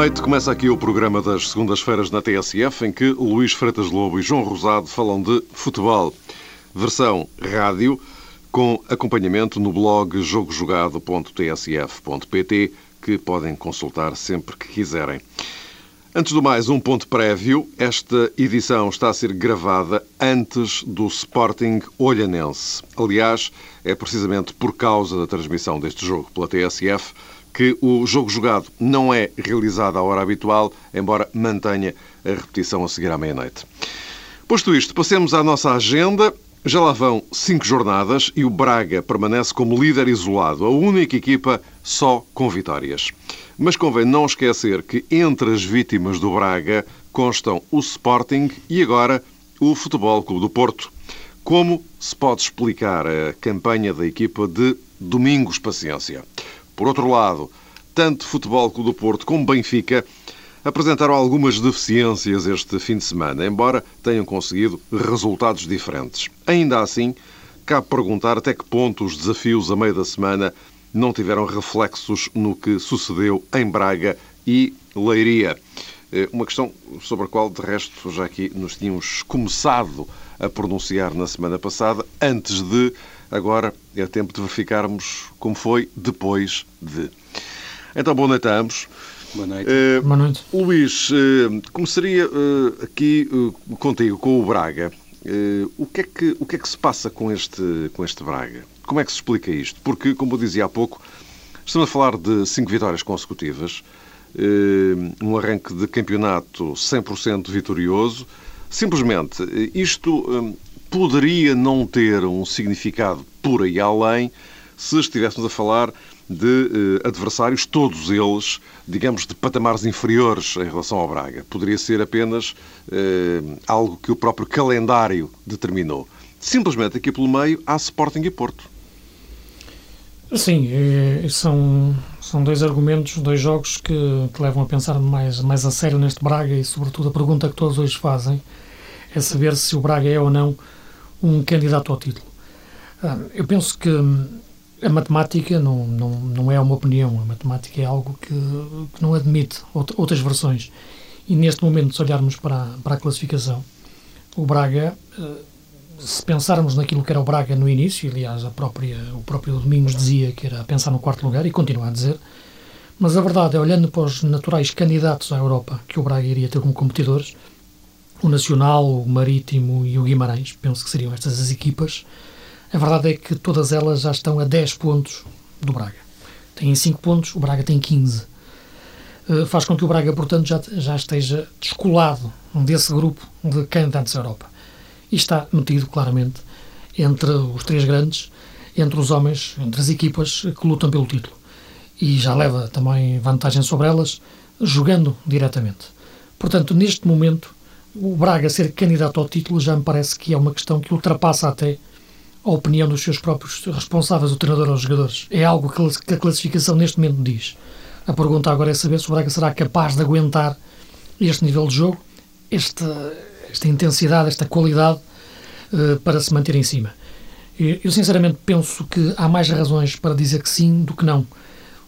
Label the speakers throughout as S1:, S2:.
S1: Noite, começa aqui o programa das segundas-feiras na TSF, em que Luís Freitas Lobo e João Rosado falam de futebol. Versão rádio, com acompanhamento no blog jogojogado.tsf.pt, que podem consultar sempre que quiserem. Antes do mais, um ponto prévio. Esta edição está a ser gravada antes do Sporting Olhanense. Aliás, é precisamente por causa da transmissão deste jogo pela TSF que o jogo jogado não é realizado à hora habitual, embora mantenha a repetição a seguir à meia-noite. Posto isto, passemos à nossa agenda. Já lá vão cinco jornadas e o Braga permanece como líder isolado, a única equipa só com vitórias. Mas convém não esquecer que entre as vítimas do Braga constam o Sporting e agora o Futebol Clube do Porto. Como se pode explicar a campanha da equipa de Domingos Paciência? Por outro lado, tanto Futebol Clube do Porto como Benfica apresentaram algumas deficiências este fim de semana, embora tenham conseguido resultados diferentes. Ainda assim, cabe perguntar até que ponto os desafios a meio da semana não tiveram reflexos no que sucedeu em Braga e Leiria. Eh, uma questão sobre a qual, de resto, já aqui nos tínhamos começado a pronunciar na semana passada, antes de Agora é tempo de verificarmos como foi depois de. Então, boa noite a ambos.
S2: Boa noite. Uh,
S3: boa noite.
S1: Luís, uh, começaria uh, aqui contigo, com o Braga. o, que é que, o que é que se passa com este, com este Braga? Como é que se explica isto? Porque, como eu dizia há pouco, estamos a falar de cinco vitórias consecutivas, um arranque de campeonato 100% vitorioso. Simplesmente, isto poderia não ter um significado por aí além se estivéssemos a falar de eh, adversários, todos eles, digamos, de patamares inferiores em relação ao Braga. Poderia ser apenas eh, algo que o próprio calendário determinou. Simplesmente aqui pelo meio há Sporting e Porto.
S3: Sim, são, são dois argumentos, dois jogos que, que levam a pensar mais, mais a sério neste Braga e, sobretudo, a pergunta que todos hoje fazem é saber se o Braga é ou não um candidato ao título. Ah, eu penso que a matemática não, não, não é uma opinião, a matemática é algo que, que não admite outras versões. E neste momento, se olharmos para, para a classificação, o Braga, ah, se pensarmos naquilo que era o Braga no início, aliás, a própria, o próprio Domingos dizia que era pensar no quarto lugar e continua a dizer, mas a verdade é, olhando para os naturais candidatos à Europa que o Braga iria ter como competidores, o Nacional, o Marítimo e o Guimarães, penso que seriam estas as equipas. A verdade é que todas elas já estão a 10 pontos do Braga. Têm 5 pontos, o Braga tem 15. Uh, eh, faz com que o Braga, portanto, já, já esteja descolado desse grupo de candidatos à Europa. E está metido, claramente, entre os três grandes, entre os homens, entre as equipas que lutam pelo título. E já leva também vantagem sobre elas, jogando diretamente. Portanto, neste momento, o Braga ser candidato ao título já me parece que é uma questão que ultrapassa até a opinião dos seus próprios responsáveis, o treinador ou os jogadores. É algo que a classificação neste momento diz. A pergunta agora é saber se o Braga será capaz de aguentar este nível de jogo, esta, esta intensidade, esta qualidade uh, para se manter em cima. Eu sinceramente penso que há mais razões para dizer que sim do que não.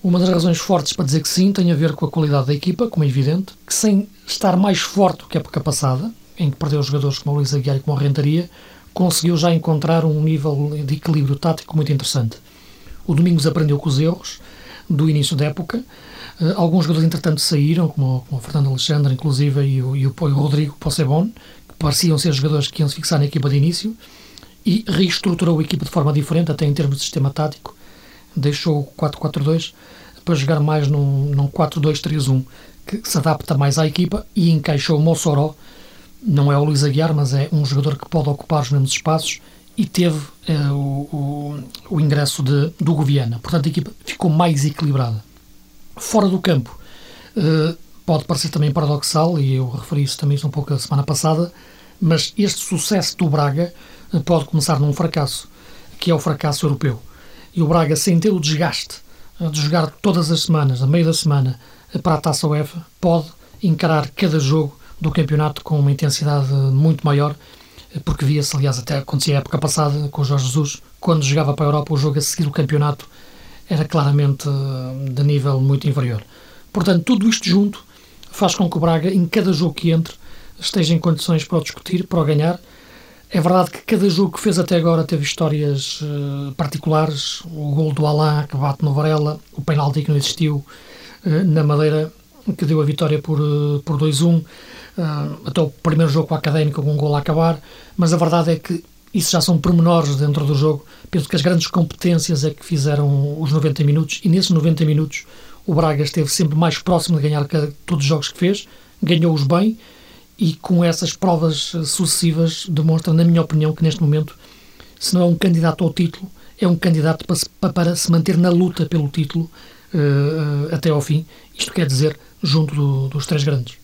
S3: Uma das razões fortes para dizer que sim tem a ver com a qualidade da equipa, como é evidente, que sem estar mais forte do que a época passada, em que perdeu jogadores como o Luís Aguiar e como o Rentaria, conseguiu já encontrar um nível de equilíbrio tático muito interessante. O Domingos aprendeu com os erros do início da época. Uh, alguns jogadores, entretanto, saíram, como, o Fernando Alexandre, inclusive, e o, e o, e o Rodrigo Possebon, que pareciam ser jogadores que iam se fixar na equipa de início, e reestruturou a equipa de forma diferente, até em termos de sistema tático. Deixou o 4-4-2 para jogar mais num, num 4-2-3-1 que se adapta mais à equipa e encaixou o Mossoró. Não é o Luís Aguiar, mas é um jogador que pode ocupar os mesmos espaços e teve eh, o, o, o, ingresso de, do Goviana. Portanto, a equipa ficou mais equilibrada. Fora do campo, eh, pode parecer também paradoxal, e eu referi isso também um pouco a semana passada, mas este sucesso do Braga eh, pode começar num fracasso, que é o fracasso europeu. E o Braga, sem ter o desgaste de jogar todas as semanas, a meio da semana, para a Taça UEFA, pode encarar cada jogo do campeonato com uma intensidade muito maior, porque via-se, aliás, até acontecia a época passada com o Jorge Jesus, quando jogava para a Europa, o jogo a seguir o campeonato era claramente eh, de nível muito inferior. Portanto, tudo isto junto faz com que o Braga, em cada jogo que entre, esteja em condições para o discutir, para o ganhar. É verdade que cada jogo que fez até agora teve histórias uh, particulares. O gol do Alain, que bate no Varela, o penalti que não existiu uh, na Madeira, que deu a vitória por, uh, por 2-1. até o primeiro jogo com a Académica, com um gol a acabar. Mas a verdade é que isso já são pormenores dentro do jogo. Penso que as grandes competências é que fizeram os 90 minutos e nesses 90 minutos o Braga esteve sempre mais próximo de ganhar todos os jogos que fez, ganhou-os bem e com essas provas sucessivas demonstra, na minha opinião, que neste momento, se não é um candidato ao título, é um candidato para se, para se manter na luta pelo título uh, até ao fim. Isto quer dizer, junto do, dos três grandes.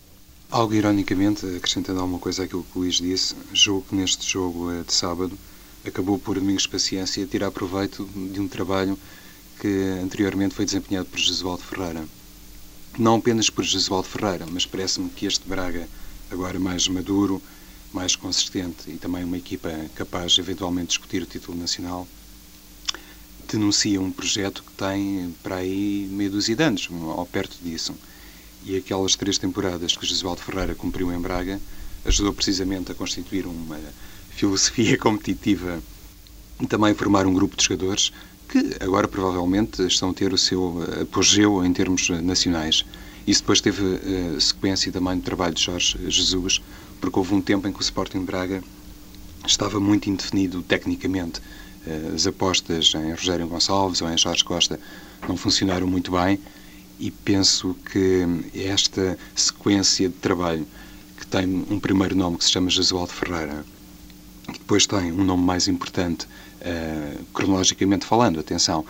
S2: Algo ironicamente, acrescentando alguma coisa àquilo que o Luís disse, jogo que neste jogo eh, de sábado acabou por Domingos Paciência tirar proveito de um trabalho que anteriormente foi desempenhado por Jesualdo Ferreira. Não apenas por Jesualdo Ferreira, mas parece-me que este Braga, agora mais maduro, mais consistente e também uma equipa capaz de eventualmente discutir o título nacional, denuncia um projeto que tem para aí meio dúzia de anos, ou perto disso. E aquelas três temporadas que Jesualdo Ferreira cumpriu em Braga ajudou precisamente a constituir uma filosofia competitiva e também formar um grupo de jogadores que agora provavelmente estão a ter o seu eh, apogeu em termos nacionais. Isso depois teve uh, sequência também do trabalho de Jorge Jesus, porque houve um tempo em que o Sporting Braga estava muito indefinido tecnicamente. Uh, as apostas em Rogério Gonçalves ou em Jorge Costa não funcionaram muito bem e penso que esta sequência de trabalho, que tem um primeiro nome que se chama Jesualdo Ferreira, que depois tem um nome mais importante uh, cronologicamente falando, atenção,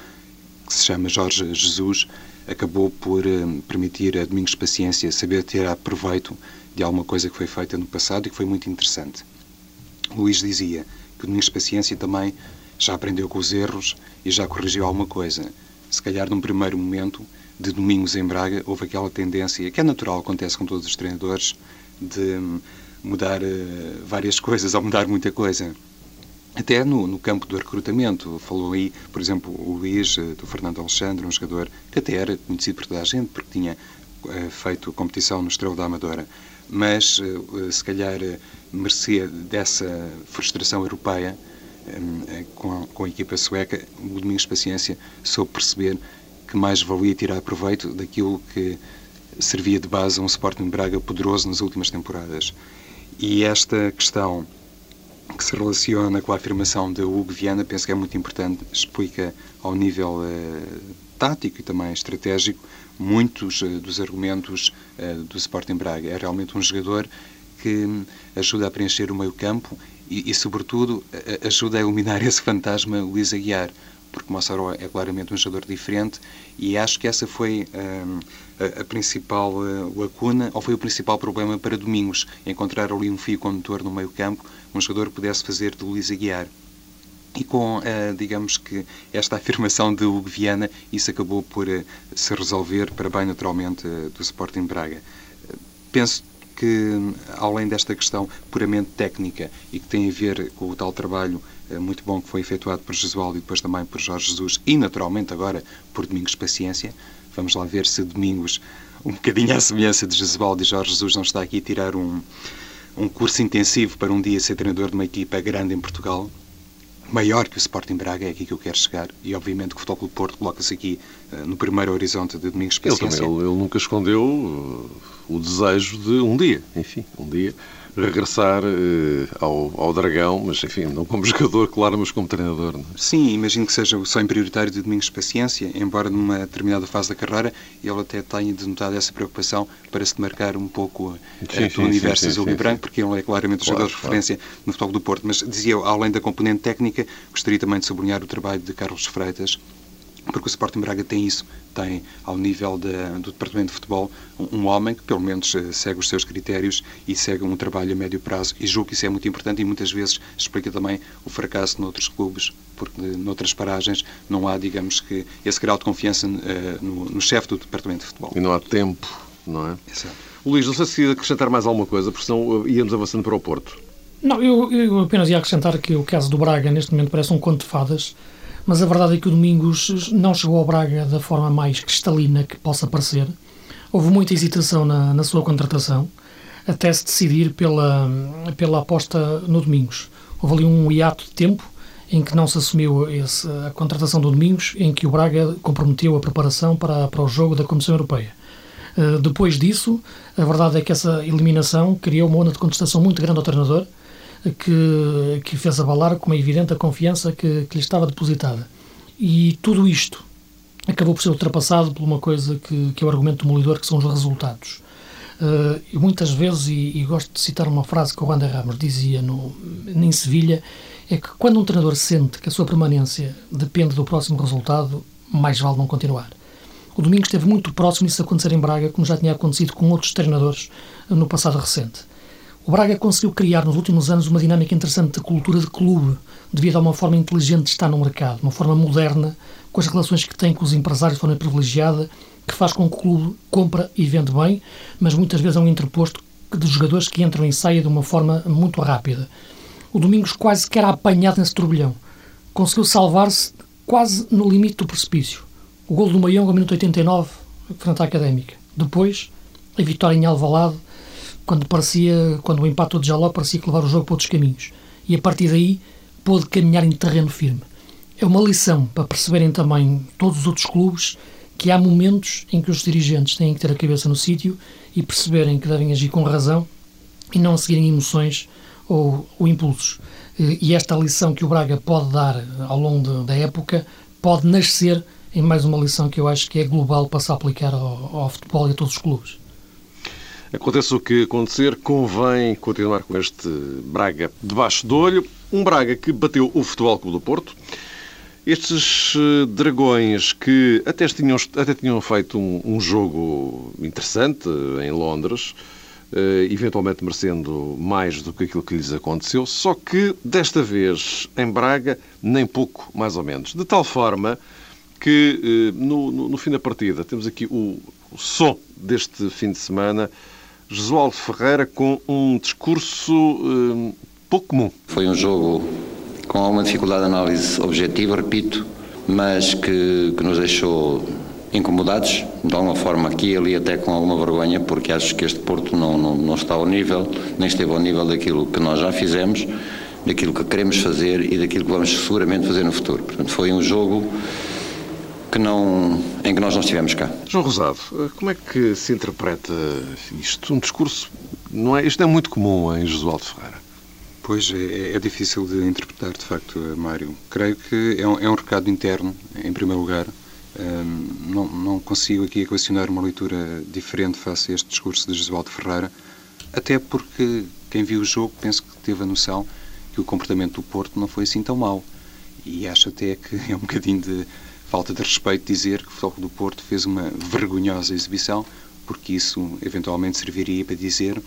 S2: que se chama Jorge Jesus, acabou por uh, permitir a Domingos Paciência saber tirar proveito de alguma coisa que foi feita no passado e que foi muito interessante. Luís dizia que Domingos Paciência também já aprendeu com os erros e já corrigiu alguma coisa. Se calhar, num primeiro momento de Domingos em Braga, houve aquela tendência, que é natural, acontece com todos os treinadores, de mudar uh, várias coisas ou mudar muita coisa. Até no, no, campo do recrutamento, falou aí, por exemplo, o Luís, eh, do Fernando Alexandre, um jogador que até era conhecido por toda a gente, porque tinha uh, feito competição no Estrela da Amadora, mas uh, se calhar merecia dessa frustração europeia um, com, a, com, a, equipa sueca, o Domingos Paciência soube perceber que mais valia tirar proveito daquilo que servia de base a um Sporting Braga poderoso nas últimas temporadas. E esta questão que se relaciona com a afirmação de Hugo Viana, penso que é muito importante, explica ao nível uh, tático e também estratégico muitos uh, dos argumentos uh, do Sporting Braga. É realmente um jogador que ajuda a preencher o meio campo e, e sobretudo, ajuda a eliminar esse fantasma Luís Aguiar, porque Mossaró é claramente um jogador diferente e acho que essa foi hum, a, principal uh, lacuna, ou foi o principal problema para Domingos, encontrar ali um fio condutor no meio campo, um jogador que pudesse fazer de Luís Aguiar. E com, uh, digamos que, esta afirmação de Hugo Viana, isso acabou por uh, se resolver para bem, naturalmente, do Sporting Braga. penso que, além desta questão puramente técnica e que tem a ver com o tal trabalho eh, muito bom que foi efetuado por Jesualdo e depois também por Jorge Jesus e, naturalmente, agora por Domingos Paciência, vamos lá ver se Domingos, um bocadinho à semelhança de Jesualdo e Jorge Jesus, não está aqui a tirar um, um curso intensivo para um dia ser treinador de uma equipa grande em Portugal, maior que o Sporting Braga, é aqui que eu quero chegar, e obviamente que o Futebol Porto coloca-se aqui uh, no primeiro horizonte de Domingos Paciência.
S1: Ele, também, ele, ele nunca escondeu uh, o desejo de um dia, enfim, um dia regressar uh, ao, ao Dragão, mas enfim, não como jogador, claro, mas como treinador. Não é?
S2: Sim, imagino que seja o sonho prioritário de Domingos Paciência, embora numa determinada fase da carreira ele até tenha denotado essa preocupação para se marcar um pouco sim, uh, sim, universo sim, azul e branco, porque ele é claramente o claro, jogador de referência claro. no futebol do Porto. Mas dizia eu, além da componente técnica, gostaria também de sublinhar o trabalho de Carlos Freitas, porque o Sporting Braga tem isso, tem ao nível de, do Departamento de Futebol um, homem que pelo menos eh, segue os seus critérios e segue um trabalho a médio prazo e julgo que isso é muito importante e muitas vezes explica também o fracasso noutros clubes, porque noutras paragens não há, digamos que, esse grau de confiança uh, no, no chefe do Departamento de Futebol.
S1: E não há tempo, não é?
S2: Exato.
S1: Luís, não sei se acrescentar mais alguma coisa, porque senão eh, íamos avançando para o Porto.
S3: Não, eu, eu apenas ia acrescentar que o caso do Braga neste momento parece um conto de fadas mas a verdade é que o Domingos não chegou ao Braga da forma mais cristalina que possa parecer. houve muita hesitação na, na sua contratação, até se decidir pela, pela aposta no Domingos. Houve ali um hiato de tempo em que não se assumiu esse, a contratação do Domingos, em que o Braga comprometeu a preparação para, para o jogo da Comissão Europeia. Uh, depois disso, a verdade é que essa eliminação criou uma onda de contestação muito grande ao treinador, que, que fez abalar, como é evidente, a confiança que, que lhe estava depositada. E tudo isto acabou por ser ultrapassado por uma coisa que, que é o argumento demolidor, que são os resultados. Uh, e muitas vezes, e, e, gosto de citar uma frase que o Wanda Ramos dizia no, em Sevilha, é que quando um treinador sente que a sua permanência depende do próximo resultado, mais vale não continuar. O Domingos esteve muito próximo disso acontecer em Braga, como já tinha acontecido com outros treinadores no passado recente. O Braga conseguiu criar nos últimos anos uma dinâmica interessante de cultura de clube, devido a uma forma inteligente de estar no mercado, uma forma moderna, com as relações que tem com os empresários de forma privilegiada, que faz com que o clube compra e vende bem, mas muitas vezes é um interposto de jogadores que entram e saem de uma forma muito rápida. O Domingos quase que era apanhado nesse turbilhão. Conseguiu salvar-se quase no limite do precipício. O gol do Maião, ao minuto 89, frente à Académica. Depois, a vitória em Alvalade, quando parecia, quando o empate de Jaló parecia que levar o jogo para outros caminhos. E a partir daí, pôde caminhar em terreno firme. É uma lição para perceberem também todos os outros clubes que há momentos em que os dirigentes têm que ter a cabeça no sítio e perceberem que devem agir com razão e não seguirem emoções ou, ou impulsos. E esta lição que o Braga pode dar ao longo de, da época pode nascer em mais uma lição que eu acho que é global para se aplicar ao, ao futebol e a todos os clubes.
S1: Aconteça o que acontecer, convém continuar com este Braga debaixo do olho. Um Braga que bateu o Futebol Clube do Porto. Estes eh, dragões que até tinham, até tinham feito um, um jogo interessante em Londres, uh, eventualmente merecendo mais do que aquilo que lhes aconteceu, só que desta vez em Braga, nem pouco mais ou menos. De tal forma que no, no, no, fim da partida temos aqui o, o som deste fim de semana. Josualdo Ferreira com um discurso uh, pouco comum.
S4: Foi um jogo com alguma dificuldade de análise objetiva, repito, mas que, que nos deixou incomodados, de alguma forma aqui e ali até com alguma vergonha, porque acho que este Porto não, não, não está ao nível, nem esteve ao nível daquilo que nós já fizemos, daquilo que queremos fazer e daquilo que vamos seguramente fazer no futuro. Portanto, foi um jogo que não, em que nós não estivemos cá.
S1: João Rosado, como é que se interpreta isto? Um discurso, não é, isto não é muito comum em Josualdo Ferreira.
S2: Pois, é, é, difícil de interpretar, de facto, Mário. Creio que é um, é um recado interno, em primeiro lugar. Um, não, não, consigo aqui equacionar uma leitura diferente face a este discurso de Josualdo Ferreira, até porque quem viu o jogo penso que teve a noção que o comportamento do Porto não foi assim tão mau. E acho até que é um bocadinho de falta de respeito dizer que o Futebol do Porto fez uma vergonhosa exibição, porque isso eventualmente serviria para dizer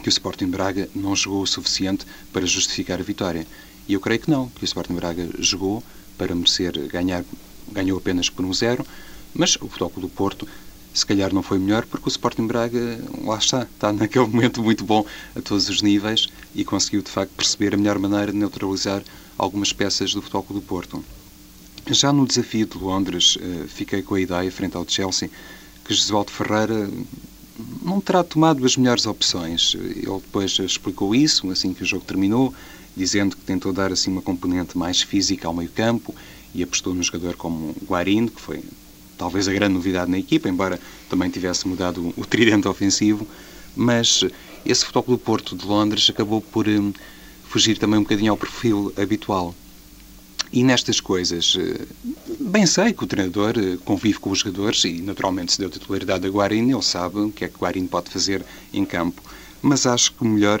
S2: que o Sporting Braga não jogou o suficiente para justificar a vitória. E eu creio que não, que o Sporting Braga jogou para merecer ganhar, ganhou apenas por um zero, mas o Futebol do Porto se calhar não foi melhor porque o Sporting Braga, lá está, está naquele momento muito bom a todos os níveis e conseguiu de facto perceber a melhor maneira de neutralizar algumas peças do Futebol do Porto. Já no desafio de Londres, eh, fiquei com a ideia, frente ao Chelsea, que Josualdo Ferreira não terá tomado as melhores opções. Ele depois explicou isso, assim que o jogo terminou, dizendo que tentou dar assim uma componente mais física ao meio-campo e apostou num jogador como Guarindo, que foi talvez a grande novidade na equipa, embora também tivesse mudado o tridente ofensivo. Mas esse Futebol do Porto de Londres acabou por um, fugir também um bocadinho ao perfil habitual. E nestas coisas, eh, bem sei que o treinador eh, convive com os jogadores e, naturalmente, se deu titularidade a Guarini, ele sabe o que é que Guarini pode fazer em campo. Mas acho que o melhor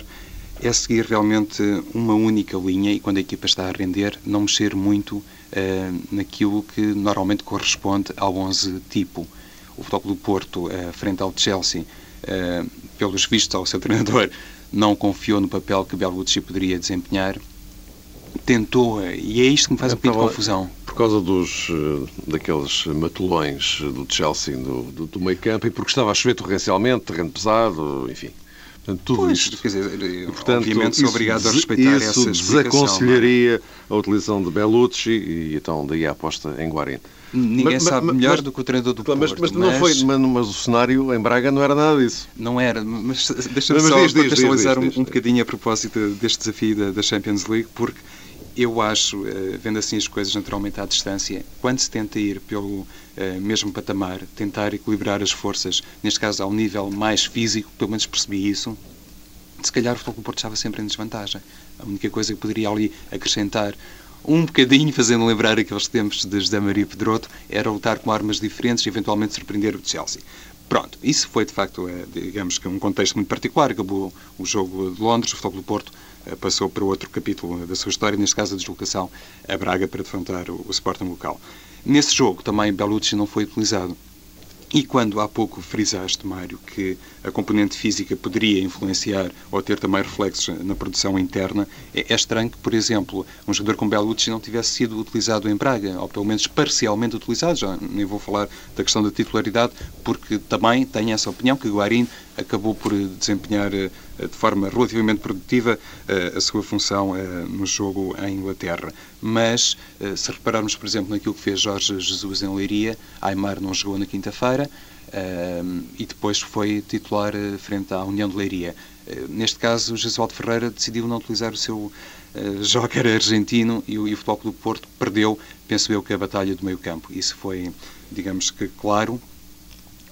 S2: é seguir realmente uma única linha e, quando a equipa está a render, não mexer muito uh, naquilo que normalmente corresponde ao 11 tipo. O Futebol do Porto, uh, frente ao Chelsea, uh, pelos vistos ao seu treinador, não confiou no papel que Bellucci poderia desempenhar tentou, e é isto que me faz é, um pouco de confusão.
S1: Por causa dos, eh, daqueles matulões do Chelsea do, do, do meio campo e porque estava a chover torrencialmente, terreno pesado, enfim. Portanto, tudo
S2: pois,
S1: isto.
S2: Quer dizer, e, portanto, obviamente sou obrigado a respeitar
S1: isso
S2: essa
S1: desaconselharia a utilização de Bellucci e então daí a aposta em Guarim.
S2: Ninguém mas, sabe mas, melhor mas, do que o treinador do Porto.
S1: Mas, não foi, mas, o cenário em Braga não era nada disso.
S2: Não era, mas deixa-me só diz, contextualizar diz, diz, um, um bocadinho a propósito deste desafio da, da Champions League, porque eu acho, eh, vendo assim as coisas naturalmente à distância, quando se tenta ir pelo eh, mesmo patamar, tentar equilibrar as forças, neste caso ao nível mais físico, pelo menos percebi isso, se calhar o Futebol Porto estava sempre em desvantagem. A única coisa que poderia ali acrescentar um bocadinho, fazendo lembrar aqueles tempos de José Maria Pedroto, era lutar com armas diferentes e eventualmente surpreender o Chelsea. Pronto, isso foi de facto, é, digamos que um contexto muito particular. Acabou o jogo de Londres, o Futebol do Porto eh, passou para outro capítulo da sua história, neste caso a deslocação a Braga para defrontar o, Sporting local. Nesse jogo também Bellucci não foi utilizado. E quando há pouco frisaste, Mário, que a componente física poderia influenciar ou ter também reflexos na produção interna, é, é estranho que, por exemplo, um jogador como Bellucci não tivesse sido utilizado em Braga, ou pelo menos parcialmente utilizado, já nem vou falar da questão da titularidade, porque também tenho essa opinião que Guarin acabou por desempenhar eh, de forma relativamente produtiva eh, a sua função eh, no jogo em Inglaterra. Mas, se repararmos, por exemplo, naquilo que fez Jorge Jesus em Leiria, Aymar não jogou na quinta-feira, e depois foi titular frente à União de Leiria. neste caso, Jesualdo Ferreira decidiu não utilizar o seu uh, joker argentino e o, e o Futebol Clube Porto perdeu, penso eu, que a batalha do meio campo. Isso foi, digamos que, claro,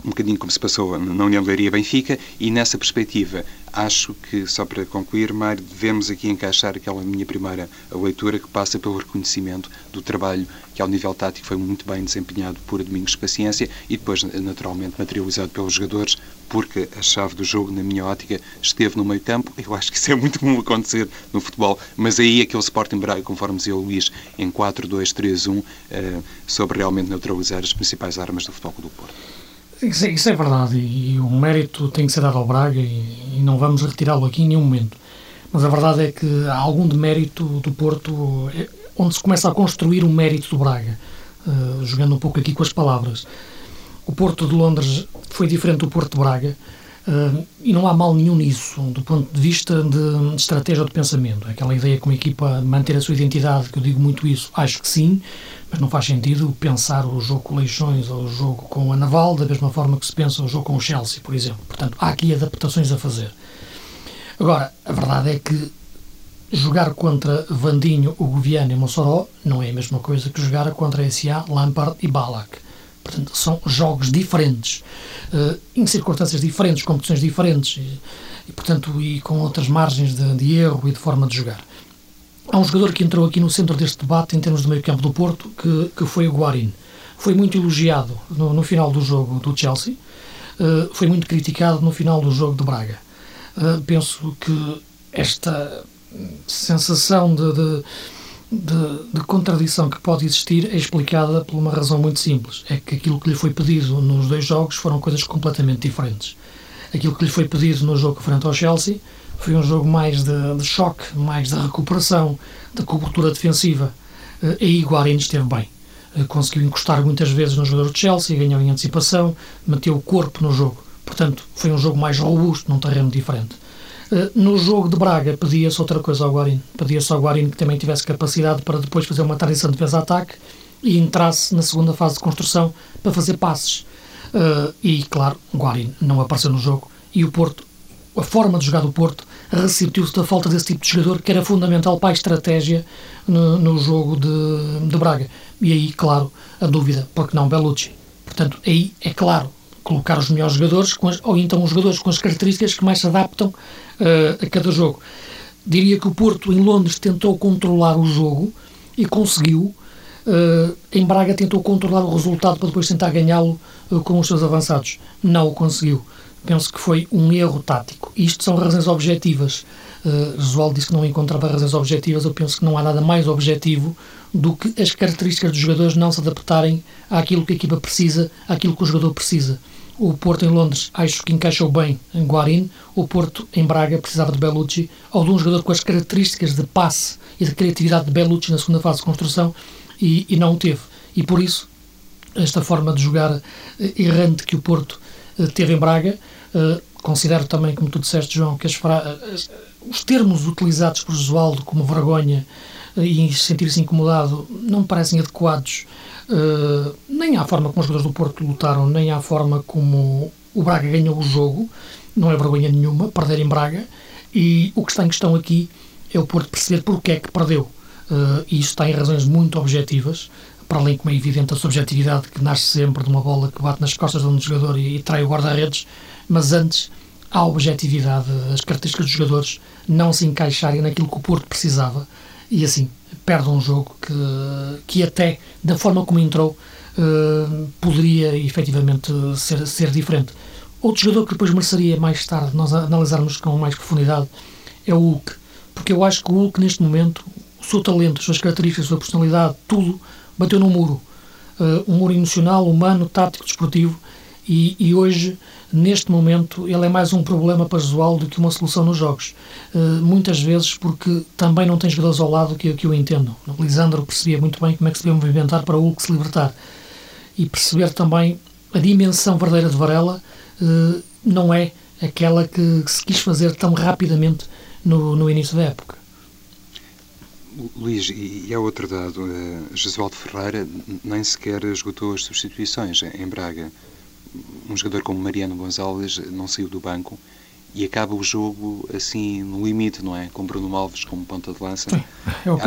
S2: um bocadinho como se passou na União de Benfica, e nessa perspectiva, acho que, só para concluir, Mário, devemos aqui encaixar aquela minha primeira leitura que passa pelo reconhecimento do trabalho que, ao nível tático, foi muito bem desempenhado por Domingos Paciência e depois, naturalmente, materializado pelos jogadores, porque a chave do jogo, na minha ótica, esteve no meio campo. Eu acho que isso é muito comum acontecer no futebol, mas aí aquele Sporting Braga, conforme dizia o Luís, em 4-2-3-1, uh, soube realmente neutralizar as principais armas do futebol do Porto.
S3: Isso é, isso é verdade e, o mérito tem que ser dado ao Braga e, e não vamos retirá-lo aqui em nenhum momento. Mas a verdade é que há algum demérito do Porto é, onde se começa a construir o mérito do Braga, uh, jogando um pouco aqui com as palavras. O Porto de Londres foi diferente do Porto de Braga uh, e não há mal nenhum nisso, do ponto de vista de, de estratégia ou de pensamento. Aquela ideia com a equipa manter a sua identidade, que eu digo muito isso, acho que sim, mas não faz sentido pensar o jogo com Leixões ou o jogo com a Naval da mesma forma que se pensa o jogo com o Chelsea, por exemplo. Portanto, há aqui adaptações a fazer. Agora, a verdade é que jogar contra Vandinho, o Goviano e Mossoró não é a mesma coisa que jogar contra SA, Lampard e Balak. Portanto, são jogos diferentes, uh, em circunstâncias diferentes, competições diferentes e, e, portanto, e com outras margens de, de erro e de forma de jogar. Há um jogador que entrou aqui no centro deste debate em termos do meio campo do Porto, que, que foi o Guarin. Foi muito elogiado no, no final do jogo do Chelsea, uh, foi muito criticado no final do jogo de Braga. Uh, penso que esta sensação de, de, de, de, contradição que pode existir é explicada por uma razão muito simples. É que aquilo que lhe foi pedido nos dois jogos foram coisas completamente diferentes. Aquilo que lhe foi pedido no jogo frente ao Chelsea foi um jogo mais de, de choque, mais de recuperação, de cobertura defensiva. Uh, aí Guarini esteve bem. Uh, conseguiu encostar muitas vezes no jogador de Chelsea, ganhou em antecipação, meteu o corpo no jogo. Portanto, foi um jogo mais robusto, num terreno diferente. Uh, no jogo de Braga, pedia-se outra coisa ao Guarini. Pedia-se ao Guarini que também tivesse capacidade para depois fazer uma transição de defesa-ataque e entrasse na segunda fase de construção para fazer passes. Uh, e, claro, Guarini não apareceu no jogo e o Porto, a forma de jogar do Porto, ressentiu-se da falta desse tipo de jogador que era fundamental para a estratégia no, no jogo de, de, Braga. E aí, claro, a dúvida, porque não Bellucci? Portanto, aí é claro colocar os melhores jogadores, as, ou então os jogadores com as características que mais se adaptam uh, a cada jogo. Diria que o Porto, em Londres, tentou controlar o jogo e conseguiu. Uh, em Braga tentou controlar o resultado para depois tentar ganhá-lo uh, com os seus avançados. Não o conseguiu penso que foi um erro tático. Isto são razões objetivas. Uh, disse que não encontrava razões objetivas. Eu penso que não há nada mais objetivo do que as características dos jogadores não se adaptarem àquilo que a equipa precisa, àquilo que o jogador precisa. O Porto em Londres acho que encaixou bem em Guarin. O Porto em Braga precisava de Bellucci ou de um jogador com as características de passe e de criatividade de Bellucci na segunda fase de construção e, e não o teve. E por isso, esta forma de jogar eh, errante que o Porto teve em Braga, uh, considero também, como tu disseste, João, que as, os termos utilizados por Josualdo como vergonha e sentir-se incomodado não me parecem adequados uh, nem à forma como os jogadores do Porto lutaram, nem à forma como o Braga ganhou o jogo. Não é vergonha nenhuma perder em Braga. E o que está em questão aqui é o Porto perceber porque é que perdeu. Uh, e isso está em razões muito objetivas, para além, como é evidente, a subjetividade que nasce sempre de uma bola que bate nas costas de um jogador e, e trai o guarda-redes, mas antes a objetividade, as características dos jogadores não se encaixarem naquilo que o Porto precisava e assim perde um jogo que, que até da forma como entrou uh, poderia efetivamente ser, ser diferente. Outro jogador que depois mereceria mais tarde nós analisarmos com mais profundidade é o Hulk, porque eu acho que o Hulk neste momento, o seu talento, as suas características, a sua personalidade, tudo bateu no muro. Uh, um muro emocional, humano, tático, desportivo e, e hoje neste momento ele é mais um problema para Josual do que uma solução nos jogos. Uh, muitas vezes porque também não tem jogadores ao lado que, que o entendam. Lisandro percebia muito bem como é que se devia movimentar para o Hulk se libertar. E perceber também a dimensão verdadeira de Varela uh, não é aquela que, se quis fazer tão rapidamente no, no início da época.
S2: Luís, e é outro dado, uh, Jesualdo Ferreira nem sequer esgotou as substituições em Braga um jogador como Mariano Gonzalez não saiu do banco e acaba o jogo assim no limite, não é? Com Bruno Alves como ponta de lança. Sim.
S3: Eu,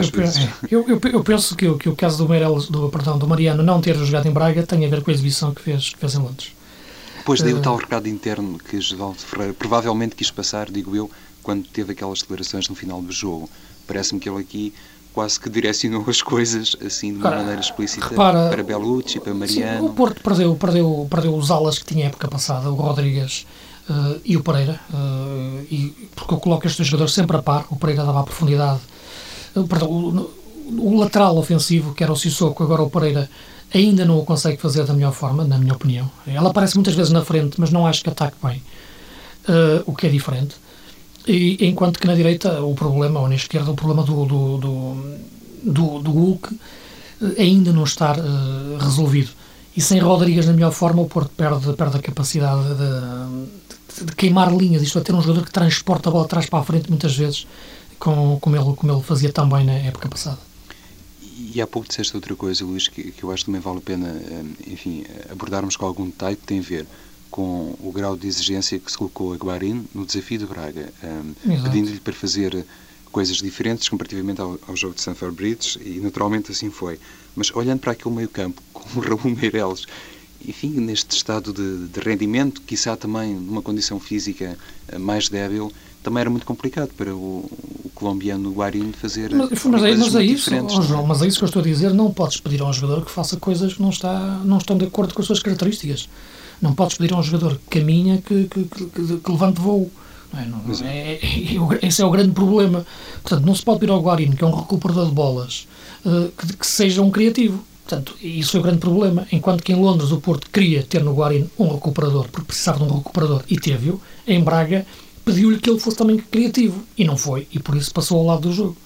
S3: eu, eu, eu, penso que, que o caso do, Meireles, do, perdão, do Mariano não ter jogado em Braga tem a ver com a exibição que fez, que fez em Londres.
S2: Depois daí uh, o tal recado interno que Geraldo Ferreira provavelmente quis passar, digo eu, quando teve aquelas declarações no final do jogo. Parece-me que ele aqui quase que direcionou as coisas assim de uma maneira explícita repara, para Belucci, para Mariano.
S3: Sim, o Porto perdeu, perdeu, perdeu os alas que tinha época passada, o Rodrigues uh, e o Pereira, uh, e, porque eu coloco estes dois jogadores sempre a par, o Pereira dava profundidade, uh, perdão, o, o, lateral ofensivo, que era o Sissoko, agora o Pereira ainda não o consegue fazer da melhor forma, na minha opinião. Ela aparece muitas vezes na frente, mas não acho que ataque bem, o que é diferente. E, enquanto que na direita o problema, ou na esquerda, o problema do, do, do, do, do Hulk eh, ainda não está uh, resolvido. E sem Rodrigues na melhor forma, o Porto perde, perde a capacidade de, de, de queimar linhas, isto é, ter um jogador que transporta a bola atrás para a frente muitas vezes, com, como, ele, como ele fazia também na época passada.
S2: E há pouco disseste outra coisa, Luís, que, que eu acho que também vale a pena, eh, enfim, abordarmos com algum detalhe, que tem a ver com o grau de exigência que se colocou a Guarin no desafio de Braga, um, pedindo-lhe para fazer coisas diferentes comparativamente ao, ao jogo de Sanford Bridge e naturalmente assim foi. Mas olhando para aquele meio campo com o Raul Meireles, enfim, neste estado de, de rendimento, quizá também numa condição física eh, mais débil, também era muito complicado para o, o colombiano Guarin fazer
S3: mas, mas, é, mas é isso, oh, João, mas é isso que eu estou a dizer, não podes pedir a um jogador que faça coisas que não, está, não estão de acordo com as suas características. Não podes pedir a um jogador que caminha que, que, que, que levante voo. Não é, não, é, é, é, esse é o grande problema. Portanto, não se pode pedir ao Guarino, que é um recuperador de bolas, uh, que, que, seja um criativo. Portanto, isso é o grande problema. Enquanto que em Londres o Porto queria ter no Guarino um recuperador, porque precisava de um recuperador e teve-o, em Braga pediu-lhe que ele fosse também criativo. E não foi. E por isso passou ao lado do jogo.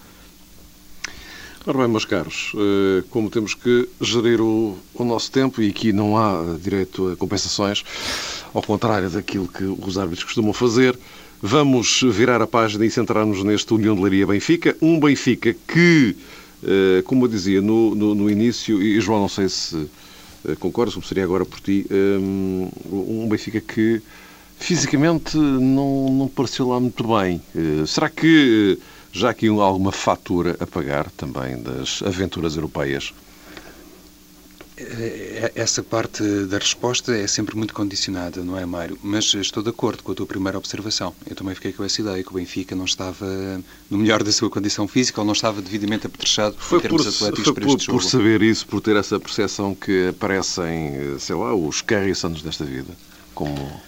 S1: Ora bem, meus caros, eh, como temos que gerir o, o, nosso tempo e aqui não há direito a compensações, ao contrário daquilo que os árbitros costumam fazer, vamos virar a página e centrar-nos neste União de Leiria Benfica. Um Benfica que, eh, como eu dizia no, no, no início, e João, não sei se eh, concordas, seria agora por ti, um Benfica que fisicamente não, não pareceu lá muito bem. Será que já aqui alguma fatura a pagar também das aventuras europeias?
S2: É, é, essa parte da resposta é sempre muito condicionada, não é, Mário? Mas estou de acordo com a tua primeira observação. Eu também fiquei com essa ideia, que o Benfica não estava no melhor da sua condição física ou não estava devidamente apetrechado
S1: foi em termos por, atléticos foi para este por, jogo. por saber isso, por ter essa percepção que aparecem, sei lá, os Carrissons desta vida, como,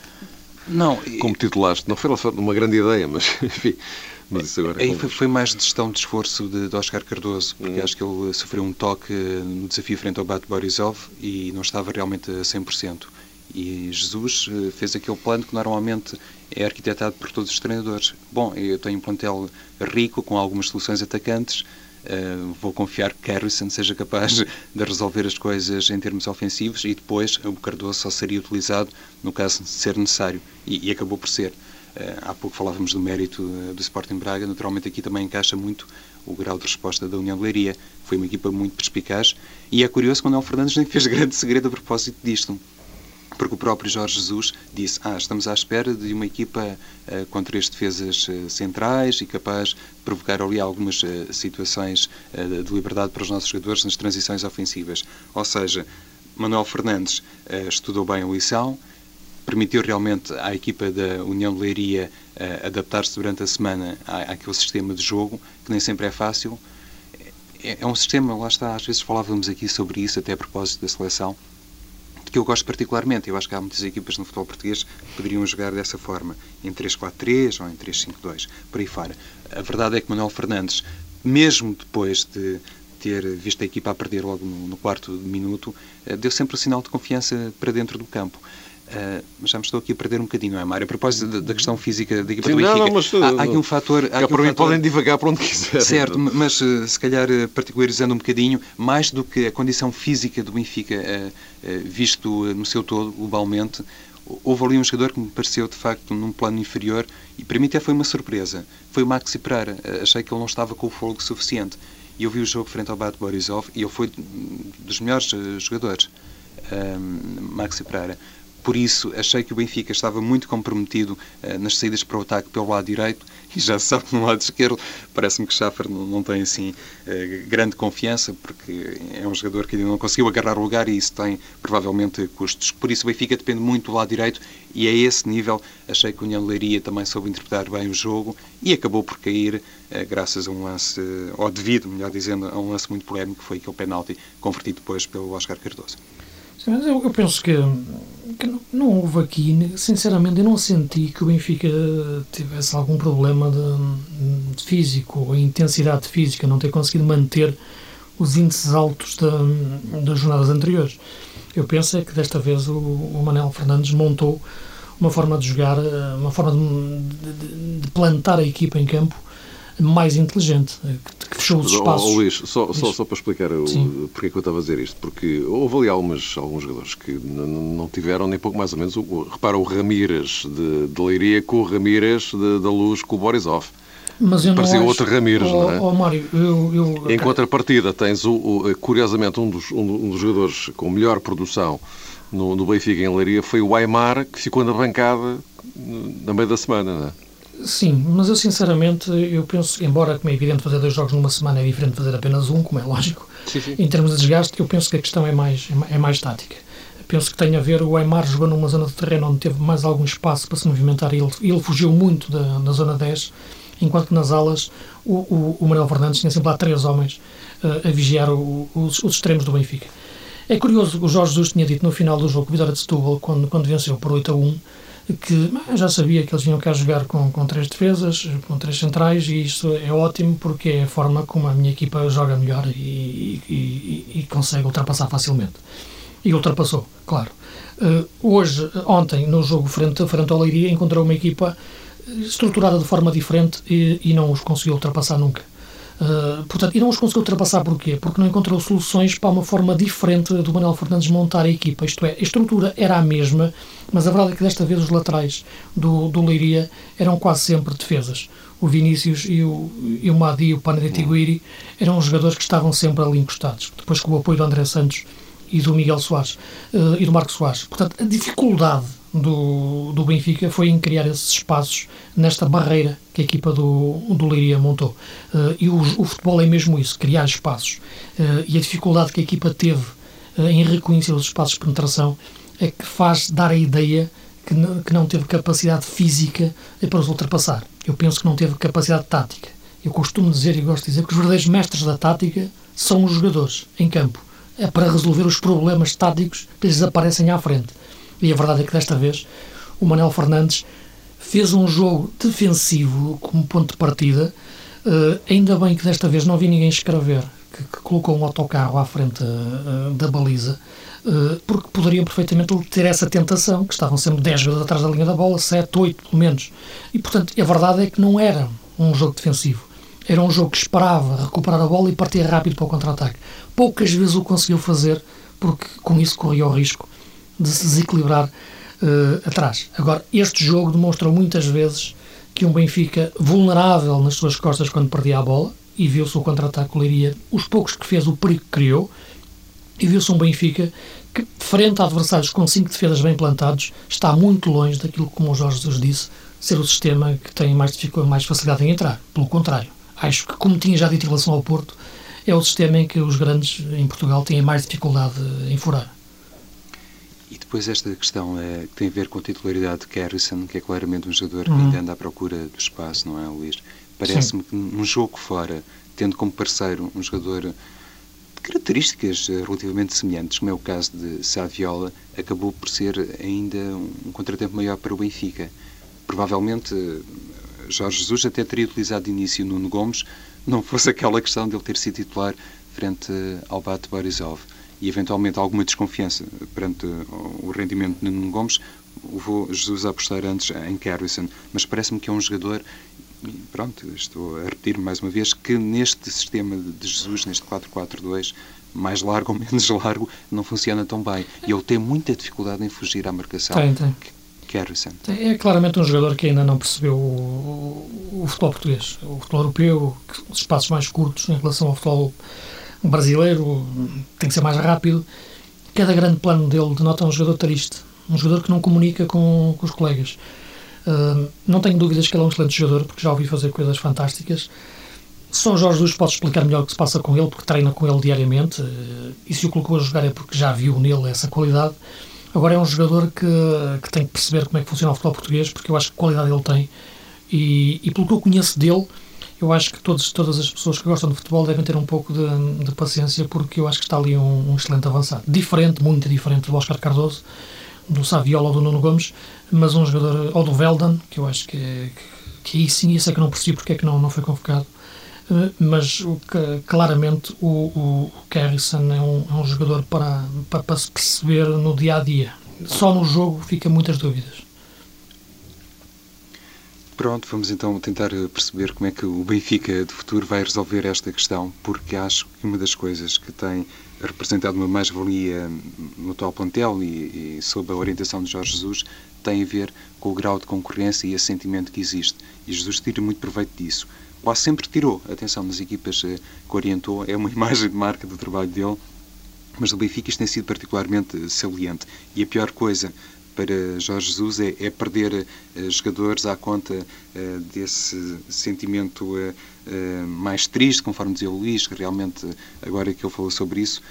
S1: não, como titulaste. Não foi uma grande ideia, mas enfim...
S2: Mas isso agora Aí foi, foi, mais de gestão de esforço de, de Oscar Cardoso, porque uhum. acho que ele sofreu um toque no desafio frente ao Bat Borisov e não estava realmente a 100%. E Jesus eh, fez aquele plano que normalmente é arquitetado por todos os treinadores. Bom, eu tenho um plantel rico, com algumas soluções atacantes, Uh, vou confiar que Harrison seja capaz de resolver as coisas em termos ofensivos e depois o Cardoso só seria utilizado no caso de ser necessário. E, e acabou por ser. Uh, há pouco falávamos do mérito uh, do Sporting Braga, naturalmente aqui também encaixa muito o grau de resposta da União de Leiria. Foi uma equipa muito perspicaz e é curioso que o Manuel Fernandes nem fez grande segredo a propósito disto porque o próprio Jorge Jesus disse: Ah, estamos à espera de uma equipa uh, com três defesas uh, centrais e capaz de provocar ali algumas uh, situações de liberdade para os nossos jogadores nas transições ofensivas. Ou seja, Manuel Fernandes estudou bem a lição, permitiu realmente à equipa da União de Leiria adaptar-se durante a semana àquele sistema de jogo, que nem sempre é fácil. É, é um sistema, lá está, às vezes falávamos aqui sobre isso, até a propósito da seleção que eu gosto particularmente. Eu acho que há muitas equipas no futebol português que poderiam jogar dessa forma, em 3-4-3 ou em 3-5-2, por aí fora. A verdade é que Manuel Fernandes, mesmo depois de ter visto a equipa a perder logo no, no quarto minuto, eh, deu sempre o sinal de confiança para dentro do campo. Uh, já me estou aqui a perder um bocadinho, não é, Mário? A propósito da, da questão física da equipa Sim, do Benfica, não, mas, há, há, aqui um fator... Há
S1: é, para mim podem divagar para onde quiserem.
S2: Certo, mas uh, se calhar uh, particularizando um bocadinho, mais do que a condição física do Benfica, visto no seu todo, globalmente, houve ali um jogador que me pareceu, de facto, num plano inferior e para mim até foi uma surpresa. Foi o Maxi Pereira. Achei que ele não estava com o fogo suficiente. E eu vi o jogo frente ao Bate Borisov e ele foi dos melhores jogadores. Maxi Pereira por isso, achei que o Benfica estava muito comprometido uh, nas saídas para o ataque pelo lado direito e já sabe no lado esquerdo parece-me que Schaffer não, não tem assim uh, grande confiança porque é um jogador que ainda não conseguiu agarrar o lugar e isso tem provavelmente custos. Por isso, o Benfica depende muito do lado direito e a esse nível achei que o União Leiria também soube interpretar bem o jogo e acabou por cair uh, graças a um lance, ou devido, melhor dizendo, a um lance muito polémico que foi aquele penalti convertido depois pelo Oscar Cardoso.
S3: Mas eu, eu penso que, que não, não, houve aqui, sinceramente, eu não senti que o Benfica tivesse algum problema de, de físico, ou intensidade física, não ter conseguido manter os índices altos da, das jornadas anteriores. Eu penso é que desta vez o, o Manel Fernandes montou uma forma de jogar, uma forma de, de, de plantar a equipa em campo mais inteligente, que fechou os espaços.
S1: Oh, Luís, só, só, só, para explicar o, porque é que eu estava a dizer isto, porque houve ali algumas, alguns jogadores que não tiveram nem pouco mais ou menos, o, repara o Ramírez de, de Leiria com o Ramírez da Luz com o Borisov. Mas eu Parecia acho... outro Ramírez, oh, não é?
S3: Oh, Mário, eu, eu...
S1: Em contrapartida, tens, o, o, curiosamente, um dos, um dos jogadores com melhor produção no, no Benfica em Leiria foi o Aymar, que ficou na bancada no meio da semana, não é?
S3: Sim, mas eu sinceramente, eu penso, embora, como é evidente, fazer dois jogos numa semana é diferente de fazer apenas um, como é lógico, sim, sim. em termos de desgaste, eu penso que a questão é mais, é mais tática. Penso que tem a ver, o Aymar jogou numa zona de terreno onde teve mais algum espaço para se movimentar e ele, ele fugiu muito da, da zona 10, enquanto que nas alas o, o, o Manuel Fernandes tinha sempre lá três homens uh, a vigiar o, os, os extremos do Benfica. É curioso, o Jorge Jesus tinha dito no final do jogo, Vitória de Setúbal, quando, quando venceu por 8 a 1, que já sabia que eles vinham cá jogar com, com três defesas, com três centrais, e isso é ótimo porque é a forma como a minha equipa joga melhor e, e, e consegue ultrapassar facilmente. E ultrapassou, claro. Uh, hoje, ontem, no jogo frente, frente ao Leiria, encontrou uma equipa estruturada de forma diferente e, e não os conseguiu ultrapassar nunca. Uh, portanto, e não os conseguiu ultrapassar porquê? Porque não encontrou soluções para uma forma diferente do Manuel Fernandes montar a equipa. Isto é, a estrutura era a mesma, mas a verdade é que desta vez os laterais do, do Leiria eram quase sempre defesas. O Vinícius e o, e o Madi e o Panadetiguiri eram os jogadores que estavam sempre ali encostados. Depois com o apoio do André Santos e do Miguel Soares uh, e do Marcos Soares. Portanto, a dificuldade do, do Benfica foi em criar esses espaços nesta barreira que a equipa do, do Leiria montou. Uh, e o, o, futebol é mesmo isso, criar espaços. Uh, e a dificuldade que a equipa teve uh, em reconhecer os espaços de penetração é que faz dar a ideia que não, que não teve capacidade física para os ultrapassar. Eu penso que não teve capacidade tática. Eu costumo dizer e gosto de dizer que os verdadeiros mestres da tática são os jogadores em campo. É para resolver os problemas táticos que lhes aparecem à frente. E a verdade é que desta vez o Manuel Fernandes fez um jogo defensivo como ponto de partida. Uh, ainda bem que desta vez não vi ninguém escrever que, que colocou um autocarro à frente uh, da baliza, uh, porque poderiam perfeitamente ter essa tentação, que estavam sempre 10 jogadores atrás da linha da bola, 7, 8 pelo menos. E portanto, a verdade é que não era um jogo defensivo. Era um jogo que esperava recuperar a bola e partir rápido para o contra-ataque. Poucas vezes o conseguiu fazer, porque com isso corria o risco de se desequilibrar uh, atrás. Agora, este jogo demonstrou muitas vezes que um Benfica vulnerável nas suas costas quando perdia a bola, e viu-se o contra-ataque Leiria, os poucos que fez, o perigo que criou, e viu-se um Benfica que, frente a adversários com cinco defesas bem plantados, está muito longe daquilo que, como o Jorge Jesus disse, ser o sistema que tem mais, mais facilidade em entrar. Pelo contrário, acho que, como tinha já dito em relação ao Porto, é o sistema em que os grandes em Portugal têm mais dificuldade em furar.
S2: E depois esta questão é, que tem a ver com a titularidade de Carrison, que é claramente um jogador que ainda uhum. anda à procura do espaço, não é, Luís? Parece-me que num jogo fora, tendo como parceiro um jogador de características eh, relativamente semelhantes, como é o caso de Saviola, acabou por ser ainda um contratempo maior para o Benfica. Provavelmente eh, Jorge Jesus até teria utilizado de início Nuno Gomes, não fosse aquela questão de ele ter sido titular frente ao Bate Borisov e eventualmente alguma desconfiança perante o rendimento de Nuno Gomes, levou Jesus a apostar antes em Carrison. Mas parece-me que é um jogador pronto, estou a repetir mais uma vez que neste sistema de Jesus, neste 4-4-2, mais largo ou menos largo, não funciona tão bem. E ele tem muita dificuldade em fugir à marcação.
S3: Tem, tem.
S2: Harrison.
S3: É claramente um jogador que ainda não percebeu o, o futebol português, o futebol europeu, os espaços mais curtos em relação ao futebol brasileiro, tem que ser mais rápido. Cada grande plano dele denota um jogador triste, um jogador que não comunica com, com os colegas não tenho dúvidas que ele é um excelente jogador, porque já ouvi fazer coisas fantásticas. Só Jorge Jesus pode explicar melhor o que se passa com ele, porque treina com ele diariamente. Uh, e se o colocou a jogar é porque já viu nele essa qualidade. Agora é um jogador que, que tem que perceber como é que funciona o futebol português, porque eu acho que qualidade ele tem. E, e pelo que eu conheço dele, eu acho que todos, todas as pessoas que gostam de futebol devem ter um pouco de, de paciência, porque eu acho que está ali um, um excelente avançado. Diferente, muito diferente do Oscar Cardoso, do Saviola ou do Nuno Gomes, mas um jogador, ou do Veldan, que eu acho que, que, que aí sim, isso é que não percebi porque é que não, não foi convocado. Uh, mas o claramente o, o, Carrison é um, é um jogador para, para, para se perceber no dia a dia. Só no jogo fica muitas dúvidas.
S2: Pronto, vamos então tentar perceber como é que o Benfica de futuro vai resolver esta questão, porque acho que uma das coisas que tem representado uma mais-valia no atual plantel e, e sob a orientação de Jorge Jesus tem a ver com o grau de concorrência e esse sentimento que existe. E Jesus tira muito proveito disso. Quase sempre tirou, atenção, nas equipas eh, que orientou, é uma imagem de marca do trabalho dele, mas o Benfica isto tem sido particularmente saliente. E a pior coisa para Jorge Jesus é, é perder uh, jogadores à conta uh, desse sentimento uh, mais triste, conforme dizia o Luís, que realmente, agora que ele falou sobre isso,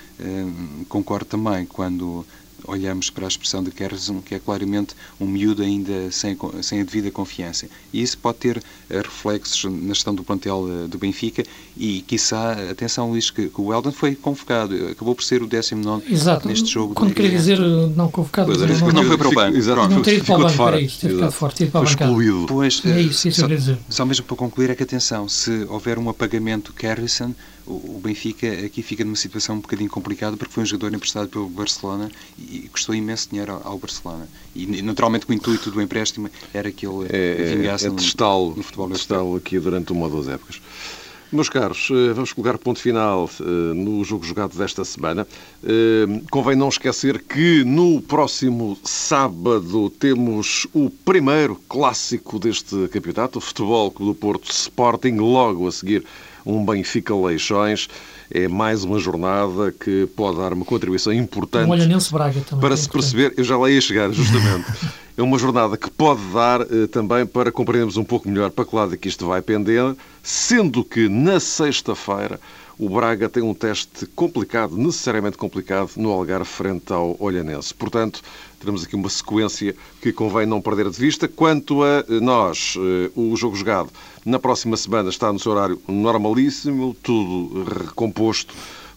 S2: concordo também quando olhamos para a expressão de Kersen, que é claramente um miúdo ainda sem, sem a devida confiança. E isso pode ter eh, reflexos na gestão do plantel eh, do Benfica e, quiçá, atenção Luís, que, que o Eldon foi convocado, acabou por ser o 19
S3: Exato.
S2: neste jogo.
S3: Quando queria dizer eh, não convocado,
S2: pois, não, não, foi para o banco.
S3: Exato. Não ter ido para o banco, para isso, ter ficado fora, ter ido para a bancada.
S2: Pois,
S3: é isso, isso
S2: só,
S3: dizer.
S2: Só mesmo para concluir é que, atenção, se houver um apagamento Carrison, o Benfica aqui fica numa situação um bocadinho complicada porque foi um jogador emprestado pelo Barcelona e custou imenso dinheiro ao Barcelona. E naturalmente o intuito do empréstimo era que ele
S1: é, vingasse é, é no, no futebol testá-lo aqui durante uma ou duas épocas. Meus caros, eh, vamos colocar ponto final eh, no jogo jogado desta semana. Eh, convém não esquecer que no próximo sábado temos o primeiro clássico deste campeonato, o Futebol Clube do Porto Sporting, logo a seguir um Benfica Leixões. É mais uma jornada que pode dar uma contribuição importante
S3: um Braga também,
S1: para se perceber. Eu já lá ia chegar, justamente. é uma jornada que pode dar eh, também para compreendermos um pouco melhor para que lado é que isto vai pender, sendo que na sexta-feira o Braga tem um teste complicado, necessariamente complicado, no Algarve frente ao Olhanense. Portanto, teremos aqui uma sequência que convém não perder de vista. Quanto a nós, eh, o jogo jogado na próxima semana está no seu horário normalíssimo, tudo recomposto,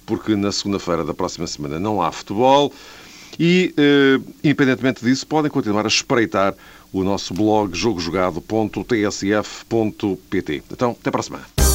S1: porque na segunda-feira da próxima semana não há futebol. E, eh, independentemente disso, podem continuar a espreitar o nosso blog jogojogado.tsf.pt. Então, até para a semana.